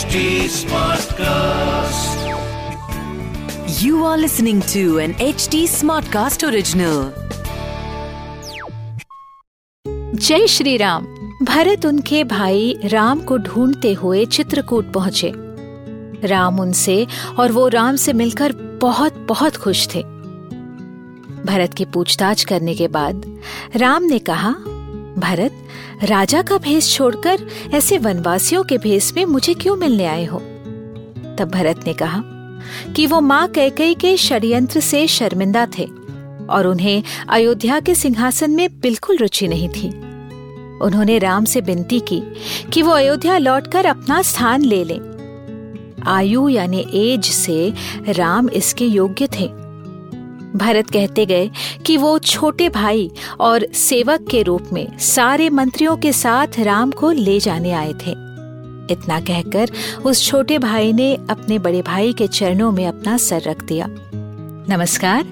HD Smartcast. You are listening to an HD Smartcast original. जय श्री राम भरत उनके भाई राम को ढूंढते हुए चित्रकूट पहुँचे राम उनसे और वो राम से मिलकर बहुत बहुत खुश थे भरत की पूछताछ करने के बाद राम ने कहा भरत, राजा का भेष छोड़कर ऐसे वनवासियों के भेष में मुझे क्यों मिलने आए हो? तब भरत ने कहा कि वो माँ कैकई के षड्यंत्र से शर्मिंदा थे और उन्हें अयोध्या के सिंहासन में बिल्कुल रुचि नहीं थी। उन्होंने राम से विनती की कि वो अयोध्या लौटकर अपना स्थान ले लें। आयु यानी एज से राम इसके योग्य थे। भरत कहते गए कि वो छोटे भाई और सेवक के रूप में सारे मंत्रियों के साथ राम को ले जाने आए थे। इतना कहकर उस छोटे भाई ने अपने बड़े भाई के चरणों में अपना सर रख दिया। नमस्कार,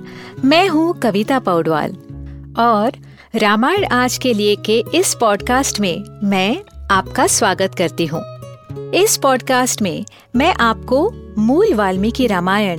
मैं हूँ कविता पौडवाल और रामायण आज के लिए के इस पॉडकास्ट में मैं आपका स्वागत करती हूँ। इस पॉडकास्ट में मैं आपको मूल वाल्मीकि रामायण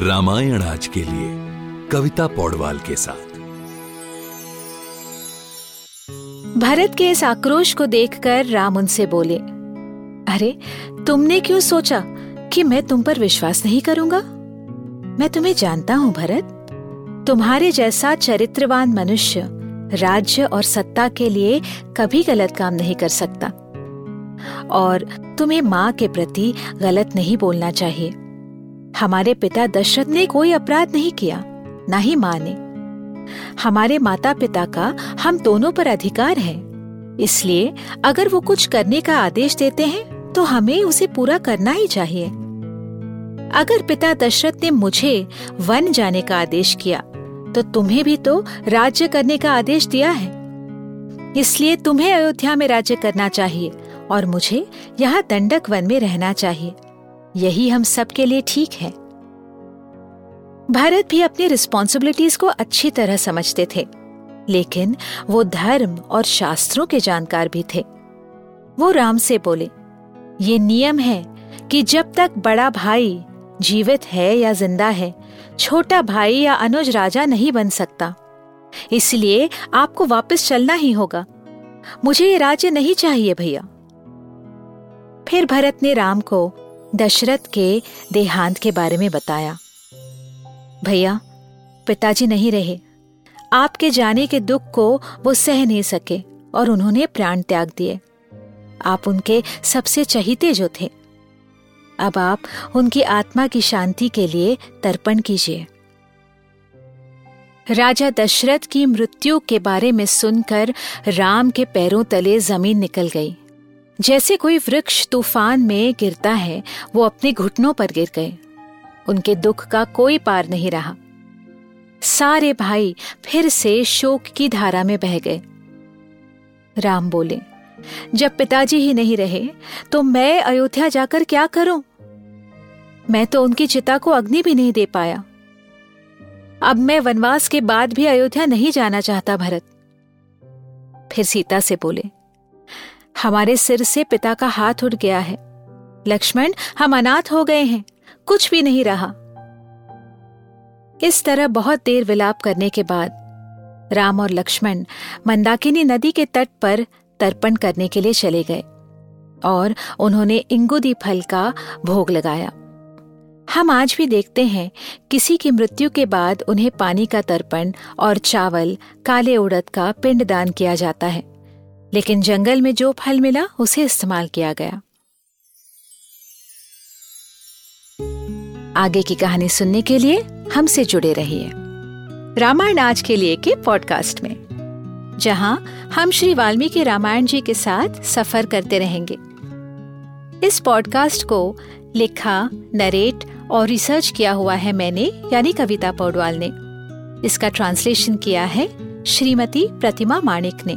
रामायण आज के लिए, कविता पौडवाल के साथ। भरत के इस आक्रोश को देखकर राम उनसे बोले, अरे, तुमने क्यों सोचा कि मैं तुम पर विश्वास नहीं करूँगा? मैं तुम्हें जानता हूँ, भरत। तुम्हारे जैसा चरित्रवान मनुष्य राज्य और सत्ता के लिए कभी गलत काम नहीं कर सकता। और तुम्हें माँ के प्रति गलत नहीं बोलना चाहिए। हमारे पिता दशरथ ने कोई अपराध नहीं किया, न ही माँ ने। हमारे माता पिता का हम दोनों पर अधिकार है। इसलिए अगर वो कुछ करने का आदेश देते हैं तो हमें उसे पूरा करना ही चाहिए। अगर पिता दशरथ ने मुझे वन जाने का आदेश किया तो तुम्हें भी तो राज्य करने का आदेश दिया है। इसलिए तुम्हें अयोध्या में राज्य करना चाहिए और मुझे यहाँ दंडक वन में रहना चाहिए। यही हम सबके लिए ठीक है। भारत भी अपनी रिस्पॉन्सिबिलिटीज को अच्छी तरह समझते थे, लेकिन वो धर्म और शास्त्रों के जानकार भी थे। वो राम से बोले, ये नियम है कि जब तक बड़ा भाई जीवित है या ज़िंदा है, छोटा भाई या अनुज राजा नहीं बन सकता। इसलिए आपको वापस चलना ही होगा। मुझे ये राज्य नहीं चाहिए भैया। फिर भरत ने राम को दशरथ के देहांत के बारे में बताया। भैया, पिताजी नहीं रहे। आपके जाने के दुख को वो सह नहीं सके और उन्होंने प्राण त्याग दिए। आप उनके सबसे चहीते जो थे। अब आप उनकी आत्मा की शांति के लिए तर्पण कीजिए। राजा दशरथ की मृत्यु के बारे में सुनकर राम के पैरों तले ज़मीन निकल गई। जैसे कोई वृक्ष तूफ़ान में गिरता है, वो अपने घुटनों पर गिर गए। उनके दुख का कोई पार नहीं रहा। सारे भाई फिर से शोक की धारा में बह गए। राम बोले, जब पिताजी ही नहीं रहे तो मैं अयोध्या जाकर क्या करूँ? मैं तो उनकी चिता को अग्नि भी नहीं दे पाया। अब मैं वनवास के बाद भी अयोध्या नहीं जाना चाहता भरत। फिर सीता से बोले हमारे सिर से पिता का हाथ उठ गया है। लक्ष्मण, हम अनाथ हो गए हैं। कुछ भी नहीं रहा। इस तरह बहुत देर विलाप करने के बाद राम और लक्ष्मण मंदाकिनी नदी के तट पर तर्पण करने के लिए चले गए और उन्होंने इंगुदी फल का भोग लगाया। हम आज भी देखते हैं किसी की मृत्यु के बाद उन्हें पानी का तर्पण और चावल, काले उड़द का पिंडदान किया जाता है। लेकिन जंगल में जो फल मिला, उसे इस्तेमाल किया गया। आगे की कहानी सुनने के लिए हमसे जुड़े रहिए रामायण आज के लिए के पॉडकास्ट में, जहाँ हम श्री वाल्मीकि रामायण जी के साथ सफ़र करते रहेंगे। इस पॉडकास्ट को लिखा, नरेट और रिसर्च किया हुआ है मैंने, यानी कविता पौडवाल ने। इसका ट्रांसलेशन किया है श्रीमती प्रतिमा माणिक ने।